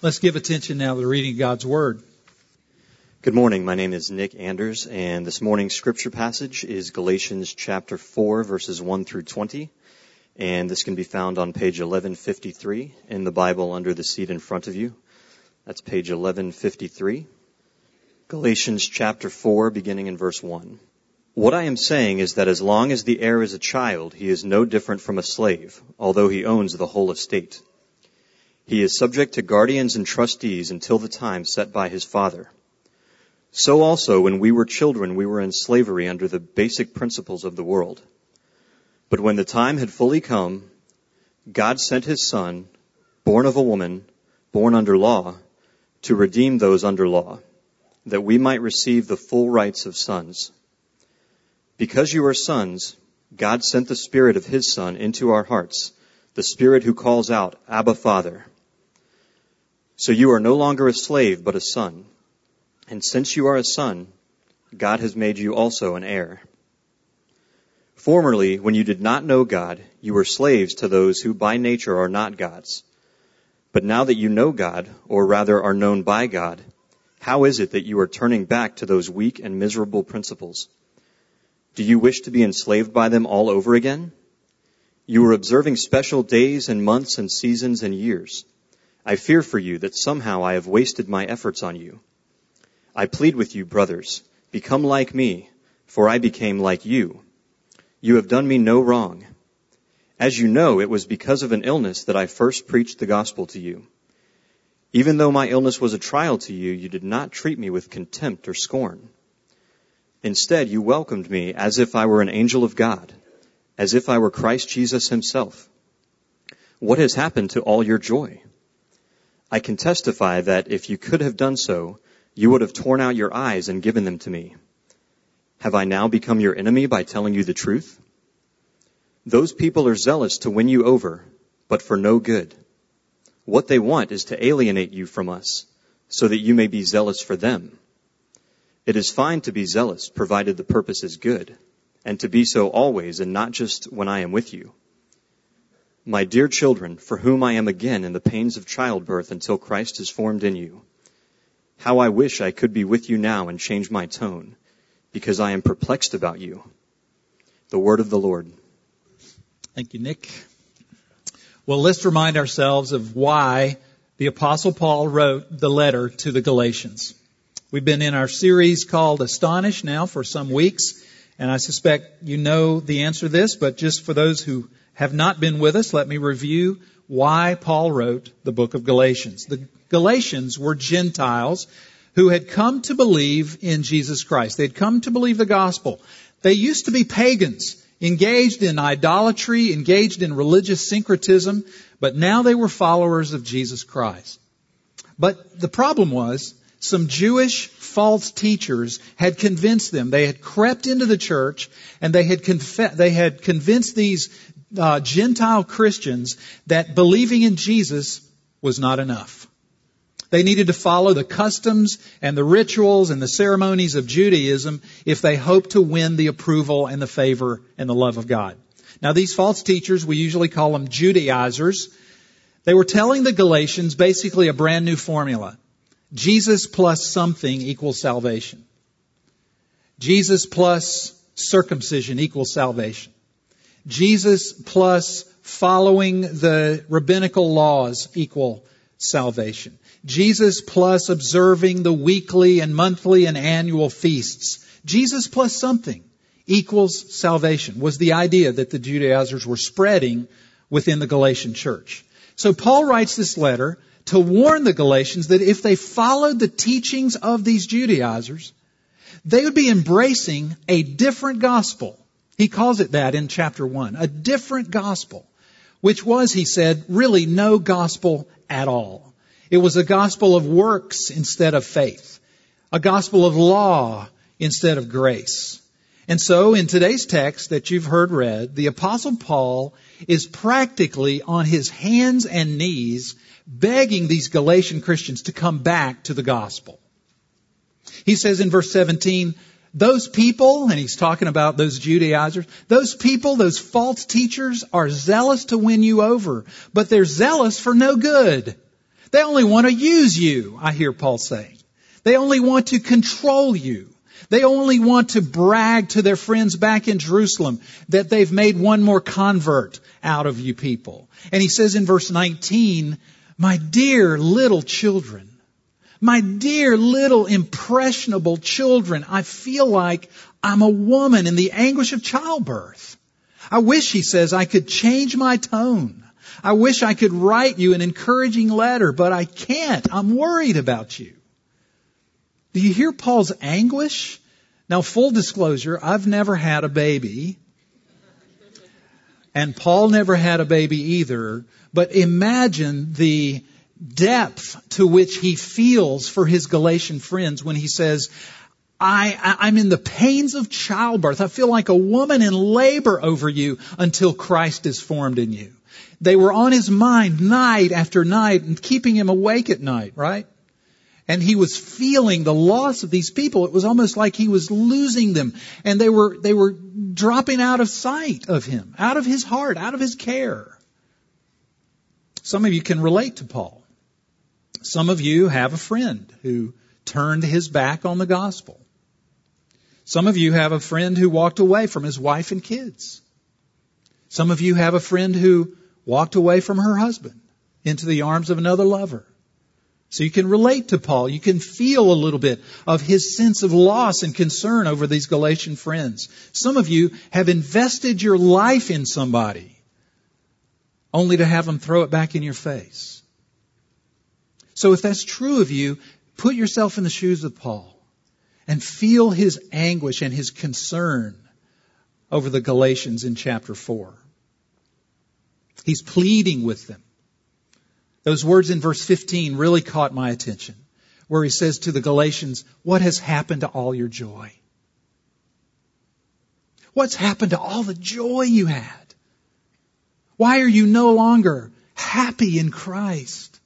Let's give attention now to the reading of God's Word. Good morning. My name is Nick Anders, and this morning's scripture passage is Galatians chapter 4, verses 1 through 20. And this can be found on page 1153 in the Bible under the seat in front of you. That's page 1153. Galatians chapter 4, beginning in verse 1. What I am saying is that as long as the heir is a child, he is no different from a slave, although he owns the whole estate. He is subject to guardians and trustees until the time set by his father. So also, when we were children, we were in slavery under the basic principles of the world. But when the time had fully come, God sent his son, born of a woman, born under law, to redeem those under law, that we might receive the full rights of sons. Because you are sons, God sent the Spirit of his Son into our hearts, the Spirit who calls out, Abba, Father. So you are no longer a slave, but a son. And since you are a son, God has made you also an heir. Formerly, when you did not know God, you were slaves to those who by nature are not gods. But now that you know God, or rather are known by God, how is it that you are turning back to those weak and miserable principles? Do you wish to be enslaved by them all over again? You are observing special days and months and seasons and years. I fear for you that somehow I have wasted my efforts on you. I plead with you, brothers, become like me, for I became like you. You have done me no wrong. As you know, it was because of an illness that I first preached the gospel to you. Even though my illness was a trial to you, you did not treat me with contempt or scorn. Instead, you welcomed me as if I were an angel of God, as if I were Christ Jesus himself. What has happened to all your joy? I can testify that if you could have done so, you would have torn out your eyes and given them to me. Have I now become your enemy by telling you the truth? Those people are zealous to win you over, but for no good. What they want is to alienate you from us, so that you may be zealous for them. It is fine to be zealous, provided the purpose is good, and to be so always and not just when I am with you. My dear children, for whom I am again in the pains of childbirth until Christ is formed in you, how I wish I could be with you now and change my tone, because I am perplexed about you. The word of the Lord. Thank you, Nick. Well, let's remind ourselves of why the apostle Paul wrote the letter to the Galatians. We've been in our series called Astonish now for some weeks, and I suspect you know the answer to this, but just for those who have not been with us, let me review why Paul wrote the book of Galatians. The Galatians were Gentiles who had come to believe in Jesus Christ. They'd come to believe the gospel. They used to be pagans, engaged in idolatry, engaged in religious syncretism, but now they were followers of Jesus Christ. But the problem was, some Jewish false teachers had convinced them. They had crept into the church and they had, they had convinced these uh, Gentile Christians that believing in Jesus was not enough. They needed to follow the customs and the rituals and the ceremonies of Judaism if they hoped to win the approval and the favor and the love of God. Now these false teachers, we usually call them Judaizers, they were telling the Galatians basically a brand new formula. Jesus plus something equals salvation. Jesus plus circumcision equals salvation. Jesus plus following the rabbinical laws equal salvation. Jesus plus observing the weekly and monthly and annual feasts. Jesus plus something equals salvation was the idea that the Judaizers were spreading within the Galatian church. So Paul writes this letter to warn the Galatians that if they followed the teachings of these Judaizers, they would be embracing a different gospel he calls it that in chapter 1. A different gospel, which was, he said, really no gospel at all. It was a gospel of works instead of faith. A gospel of law instead of grace. And so in today's text that you've heard read, the apostle Paul is practically on his hands and knees begging these Galatian Christians to come back to the gospel. He says in verse 17, those people, and he's talking about those Judaizers, those people, those false teachers are zealous to win you over, but they're zealous for no good. They only want to use you, I hear Paul saying. They only want to control you. They only want to brag to their friends back in Jerusalem that they've made one more convert out of you people. And he says in verse 19, my dear little children, my dear little impressionable children, I feel like I'm a woman in the anguish of childbirth. I wish, he says, I could change my tone. I wish I could write you an encouraging letter, but I can't. I'm worried about you. Do you hear Paul's anguish? Now, full disclosure, I've never had a baby. And Paul never had a baby either. But imagine the depth to which he feels for his Galatian friends when he says, I, I'm in the pains of childbirth. I feel like a woman in labor over you until Christ is formed in you. They were on his mind night after night and keeping him awake at night, right? And he was feeling the loss of these people. It was almost like he was losing them. And they were, they were dropping out of sight of him, out of his heart, out of his care. Some of you can relate to Paul. Some of you have a friend who turned his back on the gospel. Some of you have a friend who walked away from his wife and kids. Some of you have a friend who walked away from her husband into the arms of another lover. So you can relate to Paul. You can feel a little bit of his sense of loss and concern over these Galatian friends. Some of you have invested your life in somebody only to have them throw it back in your face. So if that's true of you, put yourself in the shoes of Paul and feel his anguish and his concern over the Galatians in chapter 4. He's pleading with them. Those words in verse 15 really caught my attention, where he says to the Galatians, What has happened to all your joy? What's happened to all the joy you had? Why are you no longer happy in Christ?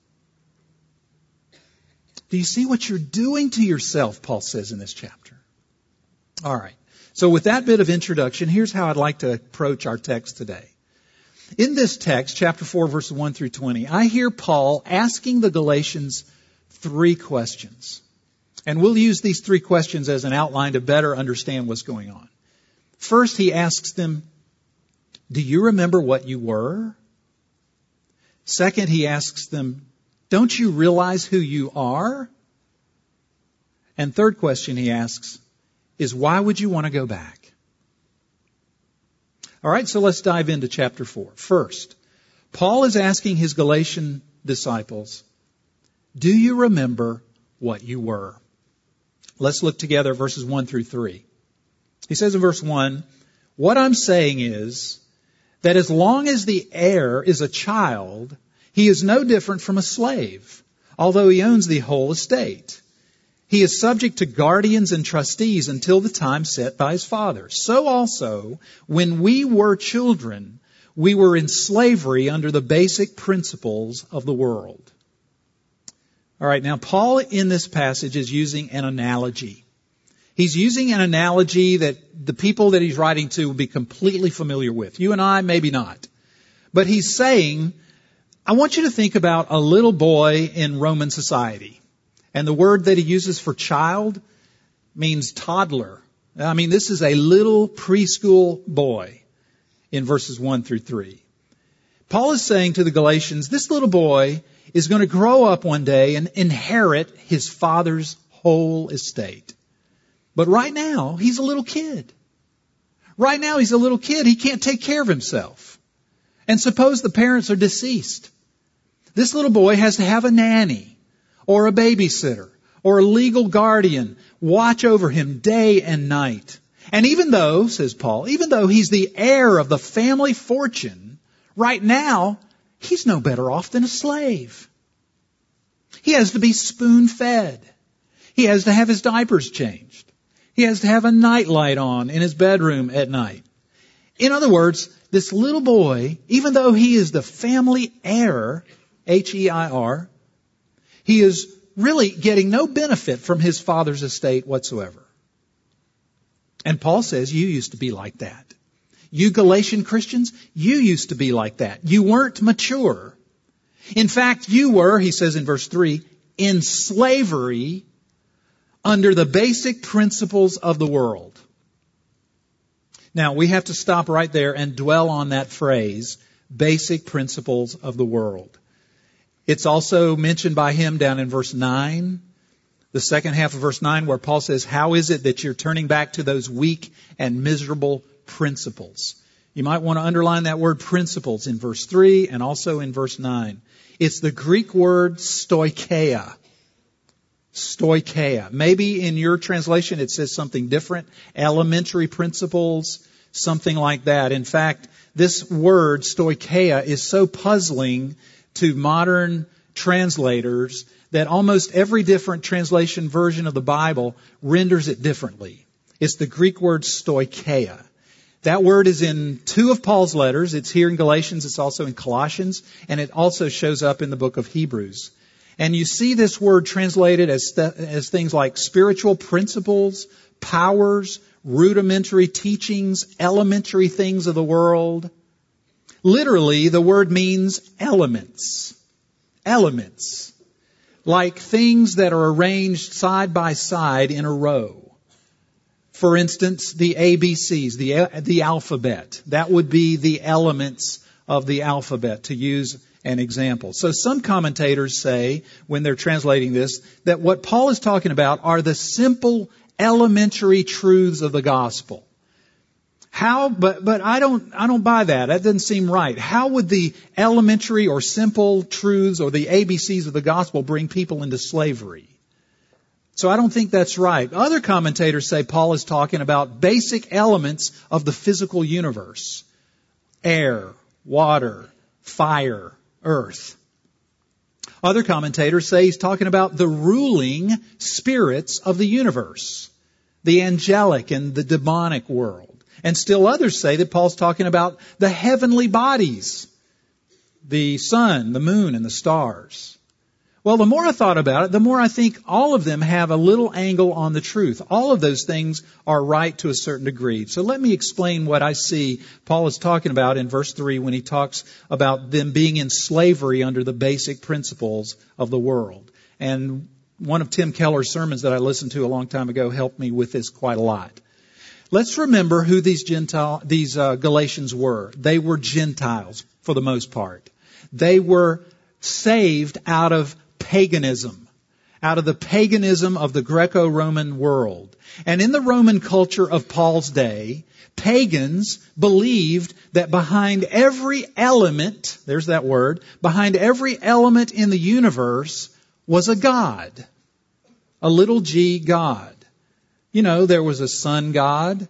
Do you see what you're doing to yourself? Paul says in this chapter. All right. So with that bit of introduction, here's how I'd like to approach our text today. In this text, chapter 4, verses 1 through 20, I hear Paul asking the Galatians three questions. And we'll use these three questions as an outline to better understand what's going on. First, he asks them, Do you remember what you were? Second, he asks them, don't you realize who you are? And third question he asks is why would you want to go back? All right, so let's dive into chapter 4. First, Paul is asking his Galatian disciples, do you remember what you were? Let's look together verses 1 through 3. He says in verse 1, what I'm saying is that as long as the heir is a child, he is no different from a slave, although he owns the whole estate. He is subject to guardians and trustees until the time set by his father. So also, when we were children, we were in slavery under the basic principles of the world. All right, now Paul in this passage is using an analogy. He's using an analogy that the people that he's writing to will be completely familiar with. You and I, maybe not. But he's saying I want you to think about a little boy in Roman society. And the word that he uses for child means toddler. I mean, this is a little preschool boy in verses 1 through 3. Paul is saying to the Galatians, this little boy is going to grow up one day and inherit his father's whole estate. But right now, he's a little kid. Right now, he's a little kid. He can't take care of himself. And suppose the parents are deceased. This little boy has to have a nanny or a babysitter or a legal guardian watch over him day and night. And even though, says Paul, even though he's the heir of the family fortune, right now, he's no better off than a slave. He has to be spoon fed. He has to have his diapers changed. He has to have a nightlight on in his bedroom at night. In other words, this little boy, even though he is the family heir, H-E-I-R, he is really getting no benefit from his father's estate whatsoever. And Paul says, you used to be like that. You Galatian Christians, you used to be like that. You weren't mature. In fact, you were, he says in verse 3, in slavery under the basic principles of the world. Now, we have to stop right there and dwell on that phrase, basic principles of the world. It's also mentioned by him down in verse 9, the second half of verse 9, where Paul says, How is it that you're turning back to those weak and miserable principles? You might want to underline that word principles in verse 3 and also in verse 9. It's the Greek word stoicheia. Stoicheia. Maybe in your translation it says something different. Elementary principles, something like that. In fact, this word stoicheia is so puzzling to modern translators that almost every different translation version of the Bible renders it differently. It's the Greek word stoicheia. That word is in two of Paul's letters. It's here in Galatians, it's also in Colossians, and it also shows up in the book of Hebrews. And you see this word translated as, th- as things like spiritual principles, powers, rudimentary teachings, elementary things of the world. Literally, the word means elements. Elements. Like things that are arranged side by side in a row. For instance, the ABCs, the, the alphabet. That would be the elements of the alphabet, to use an example. So some commentators say, when they're translating this, that what Paul is talking about are the simple elementary truths of the gospel. How, but, but I don't, I don't buy that. That doesn't seem right. How would the elementary or simple truths or the ABCs of the gospel bring people into slavery? So I don't think that's right. Other commentators say Paul is talking about basic elements of the physical universe. Air, water, fire, earth. Other commentators say he's talking about the ruling spirits of the universe, the angelic and the demonic world. And still others say that Paul's talking about the heavenly bodies, the sun, the moon, and the stars. Well, the more I thought about it, the more I think all of them have a little angle on the truth. All of those things are right to a certain degree. So let me explain what I see Paul is talking about in verse 3 when he talks about them being in slavery under the basic principles of the world. And one of Tim Keller's sermons that I listened to a long time ago helped me with this quite a lot. Let's remember who these Gentile, these uh, Galatians were. They were Gentiles for the most part. They were saved out of paganism, out of the paganism of the Greco-Roman world. And in the Roman culture of Paul's day, pagans believed that behind every element, there's that word, behind every element in the universe was a God. A little g God. You know, there was a sun god.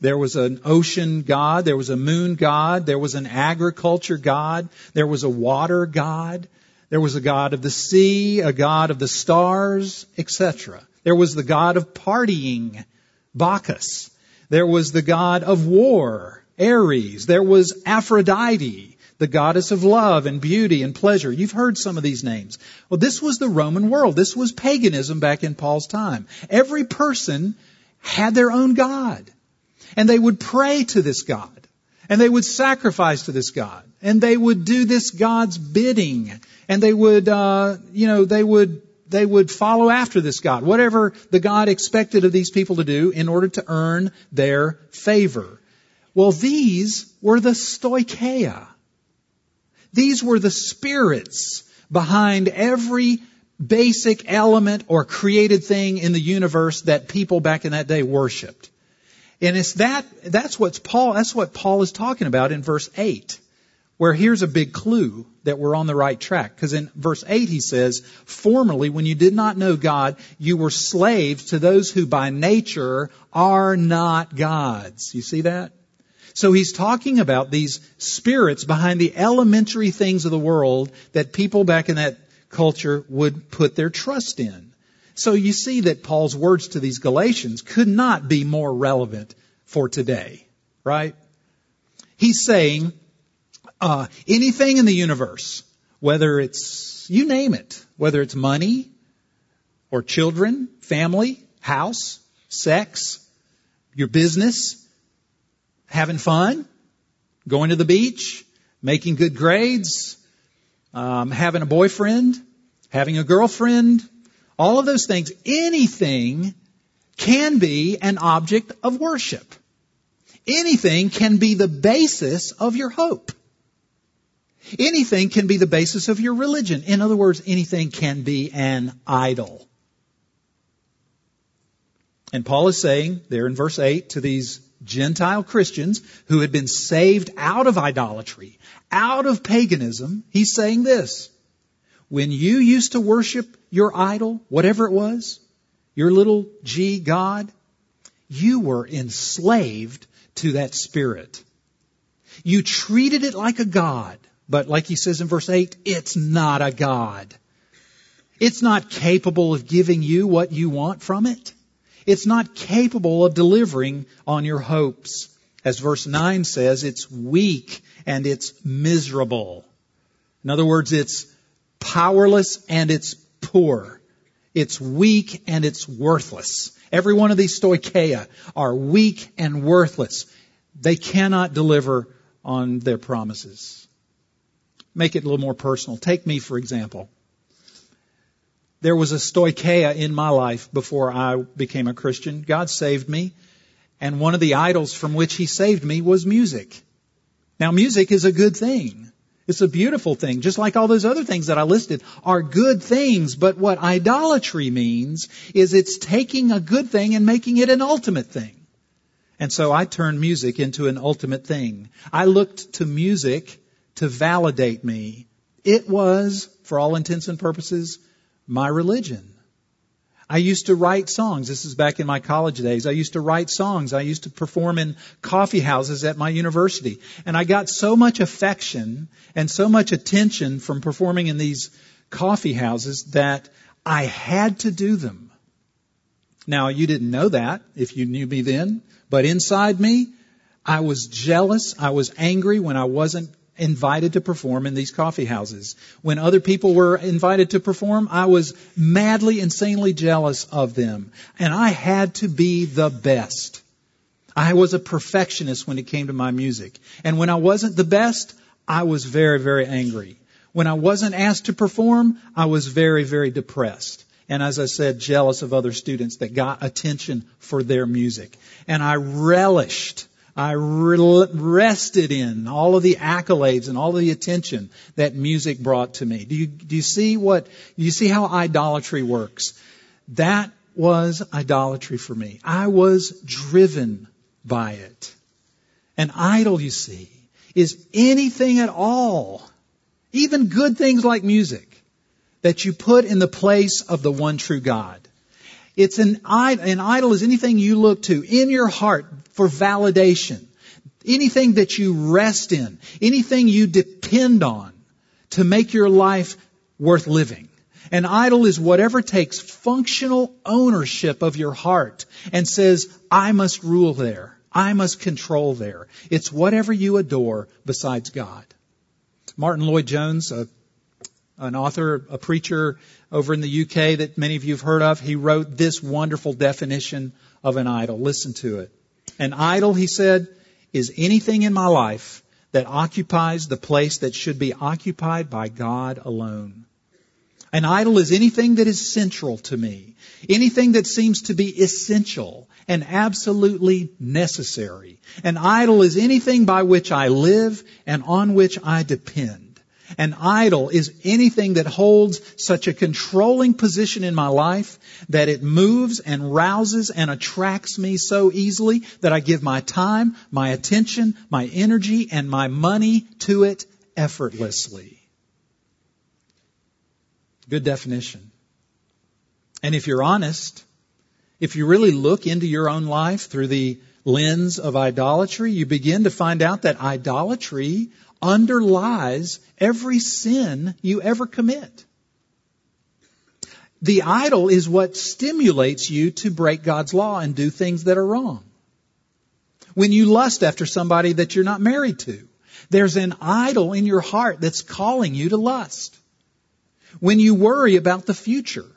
There was an ocean god. There was a moon god. There was an agriculture god. There was a water god. There was a god of the sea, a god of the stars, etc. There was the god of partying, Bacchus. There was the god of war, Ares. There was Aphrodite, the goddess of love and beauty and pleasure. You've heard some of these names. Well, this was the Roman world. This was paganism back in Paul's time. Every person had their own god. And they would pray to this God. And they would sacrifice to this God. And they would do this God's bidding and they would, uh, you know, they would they would follow after this God, whatever the God expected of these people to do in order to earn their favor. Well, these were the stoicheia. These were the spirits behind every basic element or created thing in the universe that people back in that day worshiped. And it's that, that's what Paul, that's what Paul is talking about in verse 8 where here's a big clue that we're on the right track. Because in verse 8 he says, Formerly, when you did not know God, you were slaves to those who by nature are not gods. You see that? So he's talking about these spirits behind the elementary things of the world that people back in that culture would put their trust in. So you see that Paul's words to these Galatians could not be more relevant for today, right? He's saying, uh, anything in the universe, whether it's, you name it, whether it's money or children, family, house, sex, your business, having fun, going to the beach, making good grades, um, having a boyfriend, having a girlfriend, all of those things, anything can be an object of worship. Anything can be the basis of your hope. Anything can be the basis of your religion. In other words, anything can be an idol. And Paul is saying there in verse 8 to these Gentile Christians who had been saved out of idolatry, out of paganism, he's saying this. When you used to worship your idol, whatever it was, your little g God, you were enslaved to that spirit. You treated it like a God, but like he says in verse 8, it's not a God. It's not capable of giving you what you want from it. It's not capable of delivering on your hopes. As verse 9 says, it's weak and it's miserable. In other words, it's powerless and it's poor. It's weak and it's worthless. Every one of these stoicheia are weak and worthless. They cannot deliver on their promises. Make it a little more personal. Take me, for example there was a stoicheia in my life before I became a Christian. God saved me, and one of the idols from which He saved me was music. Now, music is a good thing. It's a beautiful thing, just like all those other things that I listed are good things. But what idolatry means is it's taking a good thing and making it an ultimate thing. And so I turned music into an ultimate thing. I looked to music to validate me. It was, for all intents and purposes, my religion. I used to write songs. This is back in my college days. I used to write songs. I used to perform in coffee houses at my university. And I got so much affection and so much attention from performing in these coffee houses that I had to do them. Now, you didn't know that if you knew me then, but inside me, I was jealous. I was angry when I wasn't invited to perform in these coffee houses. When other people were invited to perform, I was madly, insanely jealous of them. And I had to be the best. I was a perfectionist when it came to my music. And when I wasn't the best, I was very, very angry. When I wasn't asked to perform, I was very, very depressed. And as I said, jealous of other students that got attention for their music. And I relished I rested in all of the accolades and all of the attention that music brought to me. Do you, do you see what, do you see how idolatry works? That was idolatry for me. I was driven by it. An idol, you see, is anything at all, even good things like music, that you put in the place of the one true God. It's an, an idol is anything you look to in your heart for validation. Anything that you rest in. Anything you depend on to make your life worth living. An idol is whatever takes functional ownership of your heart and says, I must rule there. I must control there. It's whatever you adore besides God. Martyn Lloyd-Jones, a, an author, a preacher over in the UK that many of you have heard of, he wrote this wonderful definition of an idol. Listen to it. An idol, he said, is anything in my life that occupies the place that should be occupied by God alone. An idol is anything that is central to me, anything that seems to be essential and absolutely necessary. An idol is anything by which I live and on which I depend. An idol is anything that holds such a controlling position in my life that it moves and rouses and attracts me so easily that I give my time, my attention, my energy, and my money to it effortlessly. Good definition. And if you're honest, if you really look into your own life through the lens of idolatry, you begin to find out that idolatry underlies every sin you ever commit. The idol is what stimulates you to break God's law and do things that are wrong. When you lust after somebody that you're not married to, there's an idol in your heart that's calling you to lust. When you worry about the future,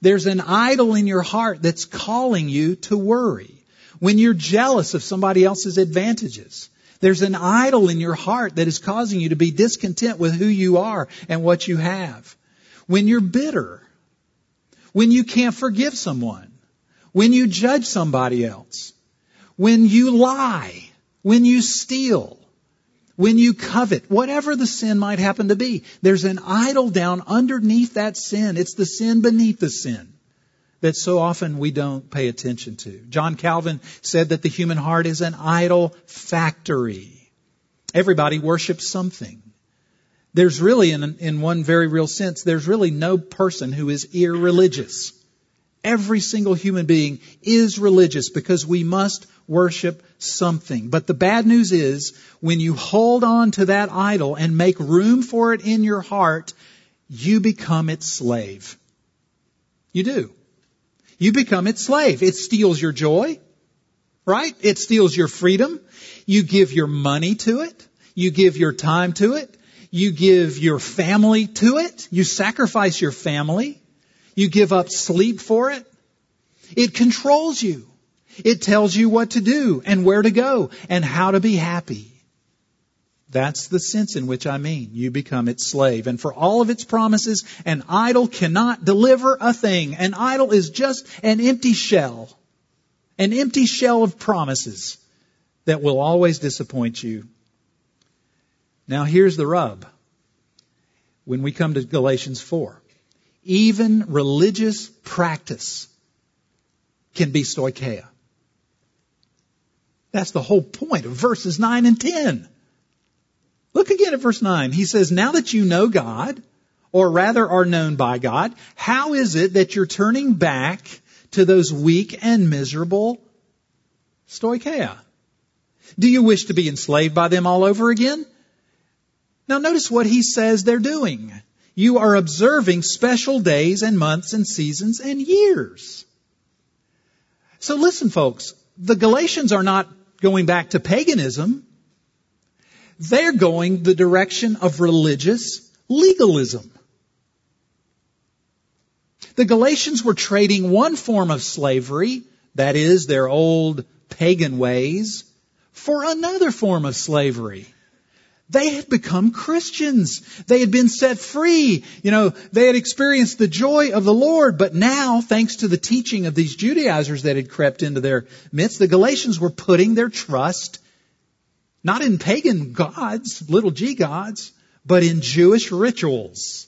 there's an idol in your heart that's calling you to worry. When you're jealous of somebody else's advantages, There's an idol in your heart that is causing you to be discontent with who you are and what you have. When you're bitter, when you can't forgive someone, when you judge somebody else, when you lie, when you steal, when you covet, whatever the sin might happen to be, there's an idol down underneath that sin. It's the sin beneath the sin that so often we don't pay attention to. John Calvin said that the human heart is an idol factory. Everybody worships something. There's really, in, in one very real sense, there's really no person who is irreligious. Every single human being is religious because we must worship something. But the bad news is when you hold on to that idol and make room for it in your heart, you become its slave. You do. You become its slave. It steals your joy, right? It steals your freedom. You give your money to it. You give your time to it. You give your family to it. You sacrifice your family. You give up sleep for it. It controls you. It tells you what to do and where to go and how to be happy. That's the sense in which I mean. You become its slave. And for all of its promises, an idol cannot deliver a thing. An idol is just an empty shell. An empty shell of promises that will always disappoint you. Now here's the rub. When we come to Galatians 4, even religious practice can be stoicheia. That's the whole point of verses 9 and 10. Look again at verse 9. He says, Now that you know God, or rather are known by God, how is it that you're turning back to those weak and miserable stoicheia? Do you wish to be enslaved by them all over again? Now notice what he says they're doing. You are observing special days and months and seasons and years. So listen folks, the Galatians are not going back to paganism. They're going the direction of religious legalism. The Galatians were trading one form of slavery, that is, their old pagan ways, for another form of slavery. They had become Christians. They had been set free. You know, they had experienced the joy of the Lord, but now, thanks to the teaching of these Judaizers that had crept into their midst, the Galatians were putting their trust not in pagan gods, little g gods, but in Jewish rituals.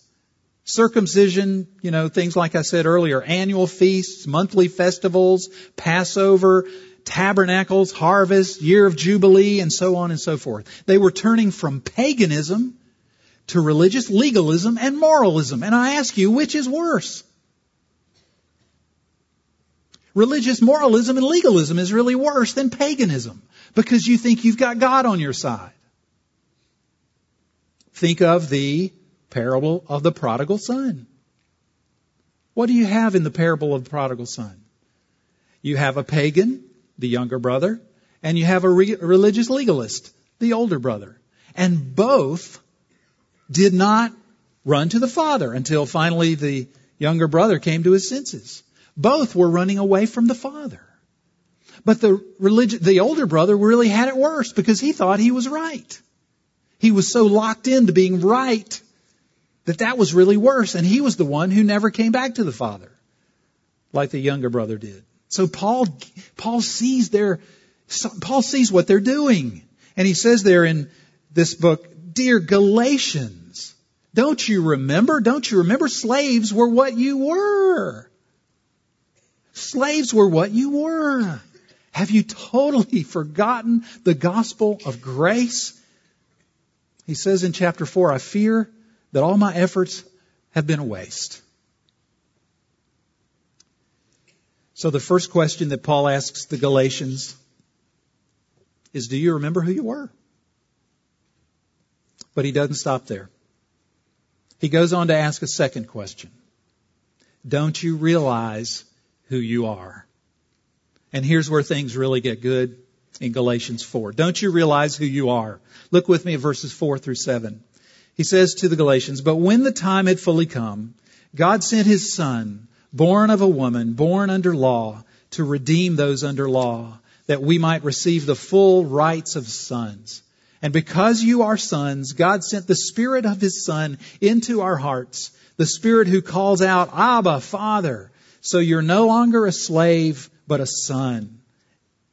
Circumcision, you know, things like I said earlier, annual feasts, monthly festivals, Passover, tabernacles, harvest, year of jubilee, and so on and so forth. They were turning from paganism to religious legalism and moralism. And I ask you, which is worse? Religious moralism and legalism is really worse than paganism because you think you've got God on your side. Think of the parable of the prodigal son. What do you have in the parable of the prodigal son? You have a pagan, the younger brother, and you have a re- religious legalist, the older brother. And both did not run to the father until finally the younger brother came to his senses. Both were running away from the father. But the religion, the older brother really had it worse because he thought he was right. He was so locked into being right that that was really worse. And he was the one who never came back to the father like the younger brother did. So Paul, Paul sees their, Paul sees what they're doing. And he says there in this book, dear Galatians, don't you remember? Don't you remember slaves were what you were? Slaves were what you were. Have you totally forgotten the gospel of grace? He says in chapter 4, I fear that all my efforts have been a waste. So the first question that Paul asks the Galatians is, do you remember who you were? But he doesn't stop there. He goes on to ask a second question. Don't you realize who you are? And here's where things really get good in Galatians 4. Don't you realize who you are? Look with me at verses 4 through 7. He says to the Galatians, But when the time had fully come, God sent his Son, born of a woman, born under law, to redeem those under law, that we might receive the full rights of sons. And because you are sons, God sent the Spirit of His Son into our hearts, the Spirit who calls out, Abba, Father. So you're no longer a slave, but a son.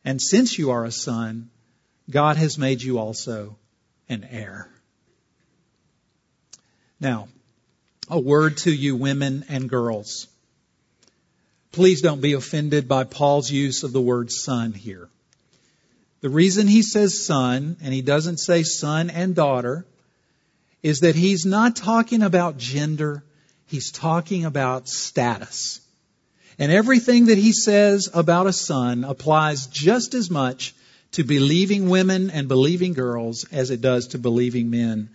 And since you are a son, God has made you also an heir. Now, a word to you women and girls. Please don't be offended by Paul's use of the word son here. The reason he says son, and he doesn't say son and daughter, is that he's not talking about gender, he's talking about status. And everything that he says about a son applies just as much to believing women and believing girls as it does to believing men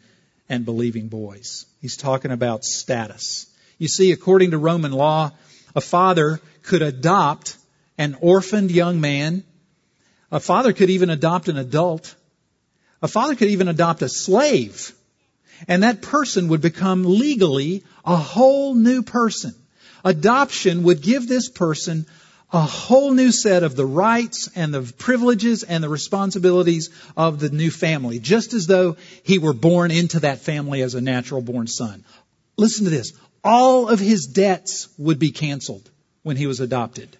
and believing boys. He's talking about status. You see, according to Roman law, a father could adopt an orphaned young man. A father could even adopt an adult. A father could even adopt a slave. And that person would become legally a whole new person. Adoption would give this person a whole new set of the rights and the privileges and the responsibilities of the new family, just as though he were born into that family as a natural born son. Listen to this. All of his debts would be canceled when he was adopted.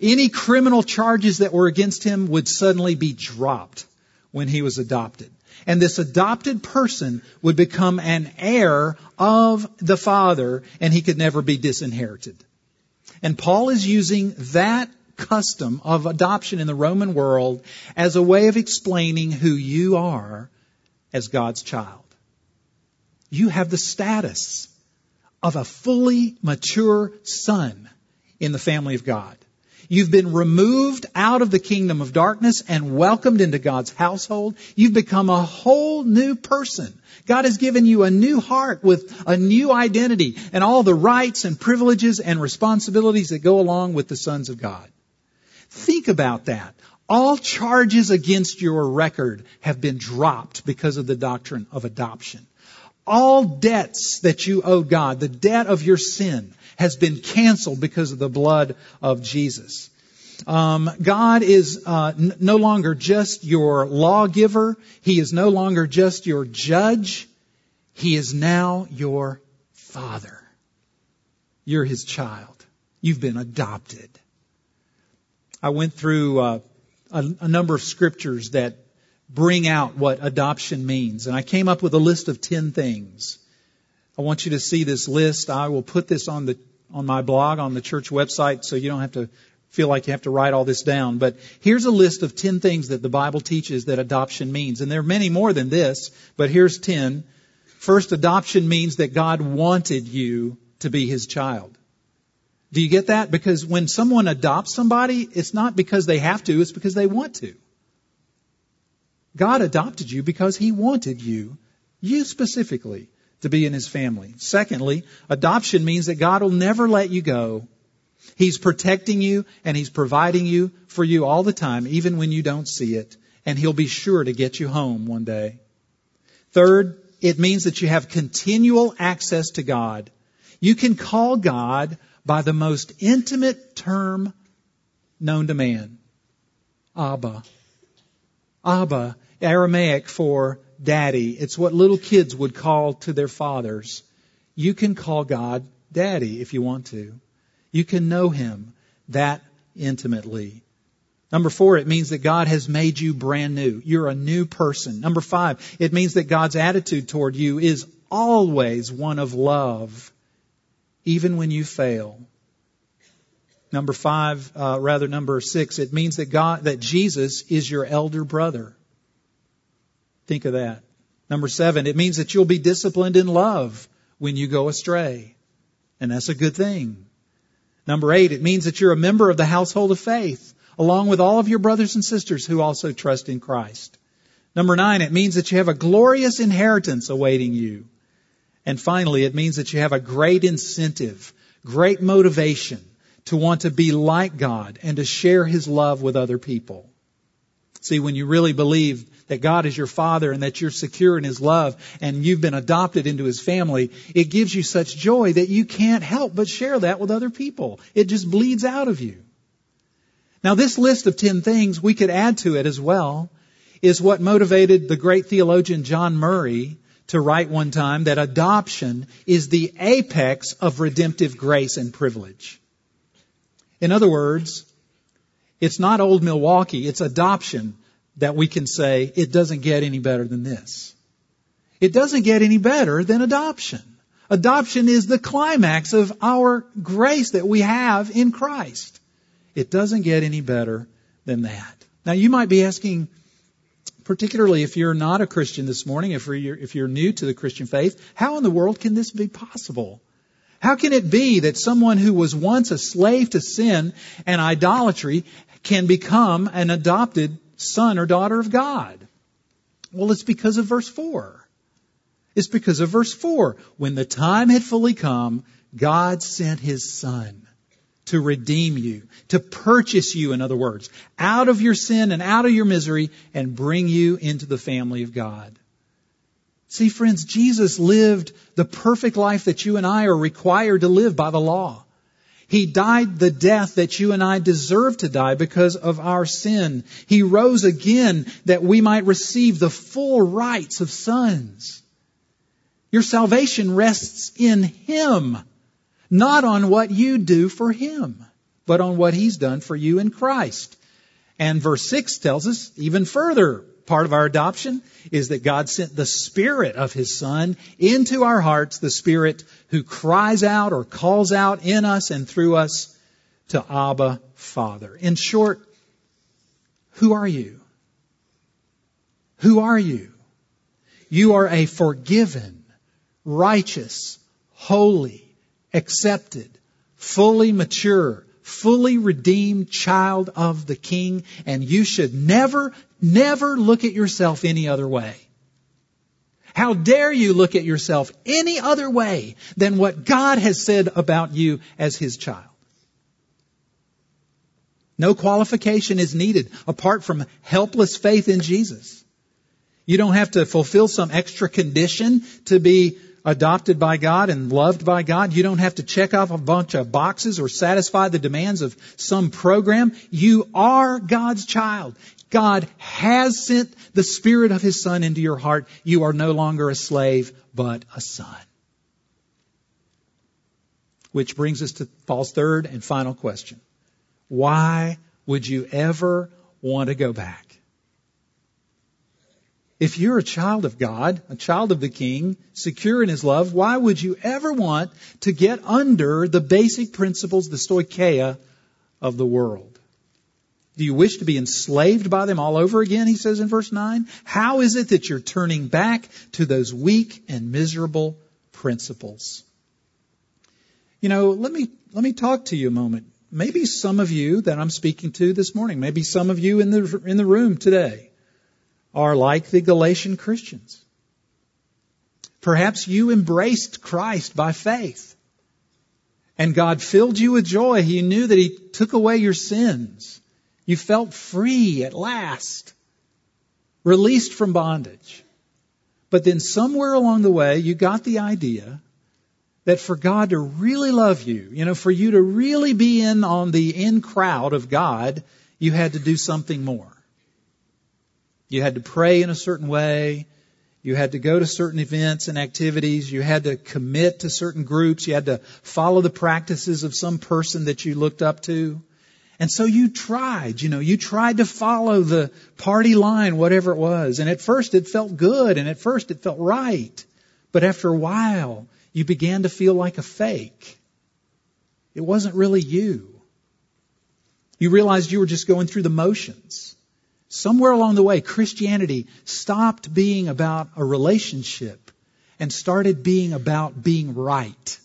Any criminal charges that were against him would suddenly be dropped when he was adopted. And this adopted person would become an heir of the father and he could never be disinherited. And Paul is using that custom of adoption in the Roman world as a way of explaining who you are as God's child. You have the status of a fully mature son in the family of God. You've been removed out of the kingdom of darkness and welcomed into God's household. You've become a whole new person. God has given you a new heart with a new identity and all the rights and privileges and responsibilities that go along with the sons of God. Think about that. All charges against your record have been dropped because of the doctrine of adoption. All debts that you owe God, the debt of your sin, has been canceled because of the blood of Jesus. Um, God is uh, n- no longer just your lawgiver. He is no longer just your judge. He is now your father. You're his child. You've been adopted. I went through uh, a, a number of scriptures that bring out what adoption means, and I came up with a list of ten things. I want you to see this list. I will put this on the on my blog on the church website so you don't have to feel like you have to write all this down. But here's a list of 10 things that the Bible teaches that adoption means. And there are many more than this, but here's 10. First, adoption means that God wanted you to be his child. Do you get that? Because when someone adopts somebody, it's not because they have to, it's because they want to. God adopted you because he wanted you, you specifically to be in his family. Secondly, adoption means that God will never let you go. He's protecting you and he's providing you for you all the time, even when you don't see it. And he'll be sure to get you home one day. Third, it means that you have continual access to God. You can call God by the most intimate term known to man. Abba. Abba, Aramaic for daddy. It's what little kids would call to their fathers. You can call God daddy if you want to. You can know him that intimately. Number four, it means that God has made you brand new. You're a new person. Number five, it means that God's attitude toward you is always one of love, even when you fail. Number five, uh, rather number six, it means that God, that Jesus is your elder brother. Think of that. Number seven, it means that you'll be disciplined in love when you go astray. And that's a good thing. Number eight, it means that you're a member of the household of faith, along with all of your brothers and sisters who also trust in Christ. Number nine, it means that you have a glorious inheritance awaiting you. And finally, it means that you have a great incentive, great motivation to want to be like God and to share His love with other people. See, when you really believe that God is your father and that you're secure in his love and you've been adopted into his family, it gives you such joy that you can't help but share that with other people. It just bleeds out of you. Now this list of 10 things we could add to it as well is what motivated the great theologian John Murray to write one time that adoption is the apex of redemptive grace and privilege. In other words, it's not old Milwaukee, it's adoption that we can say it doesn't get any better than this. It doesn't get any better than adoption. Adoption is the climax of our grace that we have in Christ. It doesn't get any better than that. Now you might be asking, particularly if you're not a Christian this morning, if you're, if you're new to the Christian faith, how in the world can this be possible? How can it be that someone who was once a slave to sin and idolatry can become an adopted son or daughter of God? Well, it's because of verse 4. It's because of verse 4. When the time had fully come, God sent his son to redeem you, to purchase you, in other words, out of your sin and out of your misery and bring you into the family of God. See, friends, Jesus lived the perfect life that you and I are required to live by the law. He died the death that you and I deserve to die because of our sin. He rose again that we might receive the full rights of sons. Your salvation rests in Him, not on what you do for Him, but on what He's done for you in Christ. And verse 6 tells us even further, part of our adoption is that God sent the Spirit of His Son into our hearts, the Spirit who cries out or calls out in us and through us to Abba, Father. In short, who are you? Who are you? You are a forgiven, righteous, holy, accepted, fully mature, fully redeemed child of the King, and you should never, never look at yourself any other way. How dare you look at yourself any other way than what God has said about you as His child? No qualification is needed apart from helpless faith in Jesus. You don't have to fulfill some extra condition to be adopted by God and loved by God. You don't have to check off a bunch of boxes or satisfy the demands of some program. You are God's child. God has sent the Spirit of His Son into your heart. You are no longer a slave, but a son. Which brings us to Paul's third and final question. Why would you ever want to go back? If you're a child of God, a child of the King, secure in His love, why would you ever want to get under the basic principles, the stoicheia of the world? Do you wish to be enslaved by them all over again? He says in verse 9. How is it that you're turning back to those weak and miserable principles? You know, let me, let me talk to you a moment. Maybe some of you that I'm speaking to this morning, maybe some of you in the, in the room today, are like the Galatian Christians. Perhaps you embraced Christ by faith. And God filled you with joy. He knew that He took away your sins. You felt free at last, released from bondage. But then somewhere along the way, you got the idea that for God to really love you, you know, for you to really be in on the in crowd of God, you had to do something more. You had to pray in a certain way. You had to go to certain events and activities. You had to commit to certain groups. You had to follow the practices of some person that you looked up to. And so you tried, you know, you tried to follow the party line, whatever it was. And at first it felt good and at first it felt right. But after a while, you began to feel like a fake. It wasn't really you. You realized you were just going through the motions. Somewhere along the way, Christianity stopped being about a relationship and started being about being right.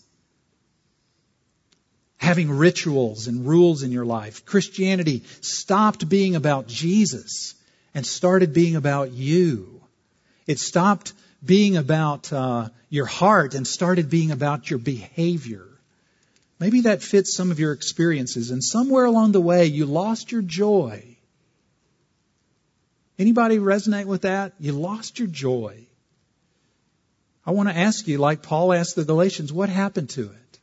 Having rituals and rules in your life. Christianity stopped being about Jesus and started being about you. It stopped being about uh, your heart and started being about your behavior. Maybe that fits some of your experiences, and somewhere along the way you lost your joy Anybody resonate with that? You lost your joy. I want to ask you, like Paul asked the Galatians, what happened to it?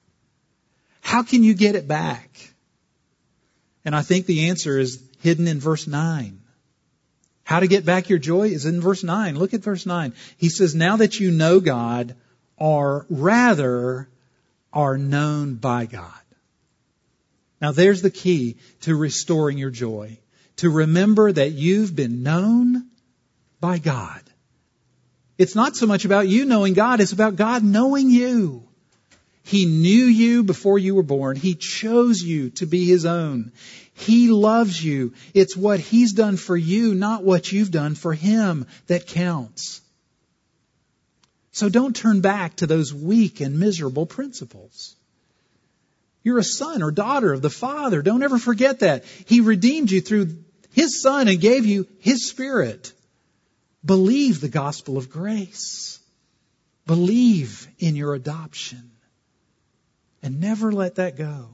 How can you get it back? And I think the answer is hidden in verse 9. How to get back your joy is in verse 9. Look at verse 9. He says, Now that you know God, or rather are known by God. Now there's the key to restoring your joy. To remember that you've been known by God. It's not so much about you knowing God, it's about God knowing you. He knew you before you were born. He chose you to be His own. He loves you. It's what He's done for you, not what you've done for Him that counts. So don't turn back to those weak and miserable principles. You're a son or daughter of the Father. Don't ever forget that. He redeemed you through His Son and gave you His Spirit. Believe the gospel of grace. Believe in your adoption. And never let that go.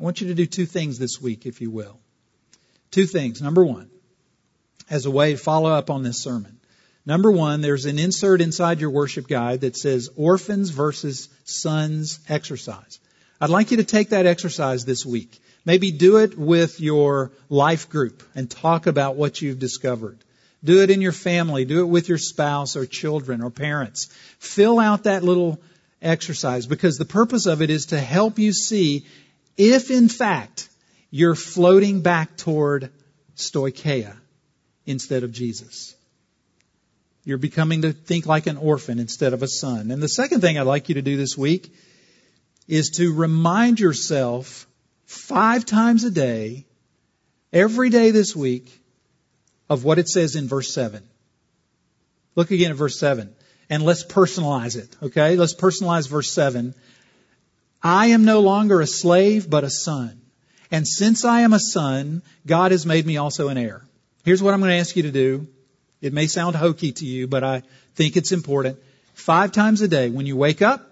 I want you to do two things this week, if you will. Two things. Number one, as a way to follow up on this sermon. Number one, there's an insert inside your worship guide that says orphans versus sons exercise. I'd like you to take that exercise this week. Maybe do it with your life group and talk about what you've discovered. Do it in your family. Do it with your spouse or children or parents. Fill out that little exercise because the purpose of it is to help you see if in fact you're floating back toward stoicheia instead of Jesus. You're becoming to think like an orphan instead of a son. And the second thing I'd like you to do this week is to remind yourself five times a day, every day this week, of what it says in verse 7. Look again at verse 7. And let's personalize it, okay? Let's personalize verse 7. I am no longer a slave, but a son. And since I am a son, God has made me also an heir. Here's what I'm going to ask you to do. It may sound hokey to you, but I think it's important. Five times a day, when you wake up,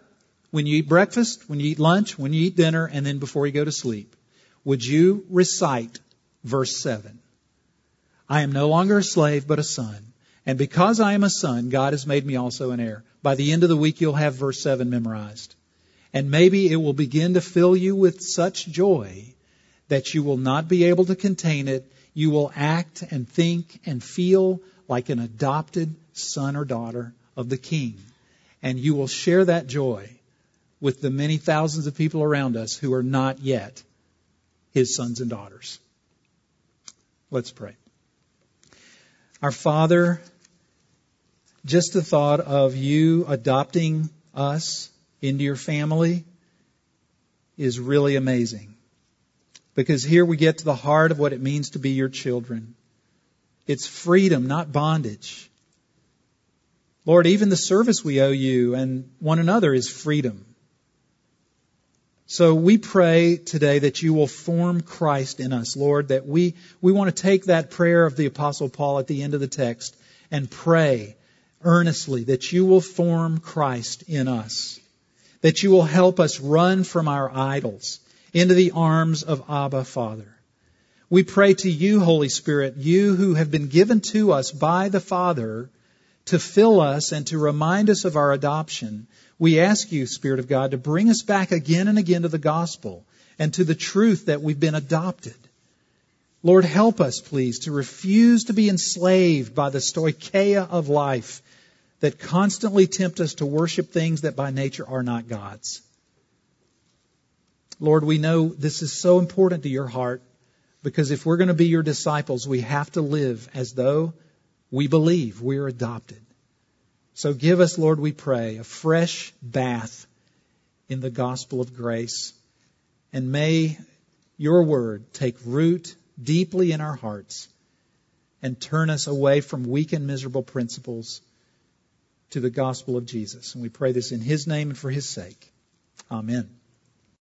when you eat breakfast, when you eat lunch, when you eat dinner, and then before you go to sleep, would you recite verse 7? I am no longer a slave, but a son. And because I am a son, God has made me also an heir. By the end of the week, you'll have verse 7 memorized. And maybe it will begin to fill you with such joy that you will not be able to contain it. You will act and think and feel like an adopted son or daughter of the King. And you will share that joy with the many thousands of people around us who are not yet his sons and daughters. Let's pray. Our Father, just the thought of you adopting us into your family is really amazing. Because here we get to the heart of what it means to be your children. It's freedom, not bondage. Lord, even the service we owe you and one another is freedom. So we pray today that you will form Christ in us, Lord, that we, we want to take that prayer of the apostle Paul at the end of the text and pray earnestly that you will form Christ in us, that you will help us run from our idols into the arms of Abba Father. We pray to you, Holy Spirit, you who have been given to us by the Father to fill us and to remind us of our adoption we ask you, Spirit of God, to bring us back again and again to the gospel and to the truth that we've been adopted. Lord, help us, please, to refuse to be enslaved by the stoicheia of life that constantly tempt us to worship things that by nature are not God's. Lord, we know this is so important to your heart because if we're going to be your disciples, we have to live as though we believe we're adopted. So give us, Lord, we pray, a fresh bath in the gospel of grace. And may your word take root deeply in our hearts and turn us away from weak and miserable principles to the gospel of Jesus. And we pray this in his name and for his sake. Amen.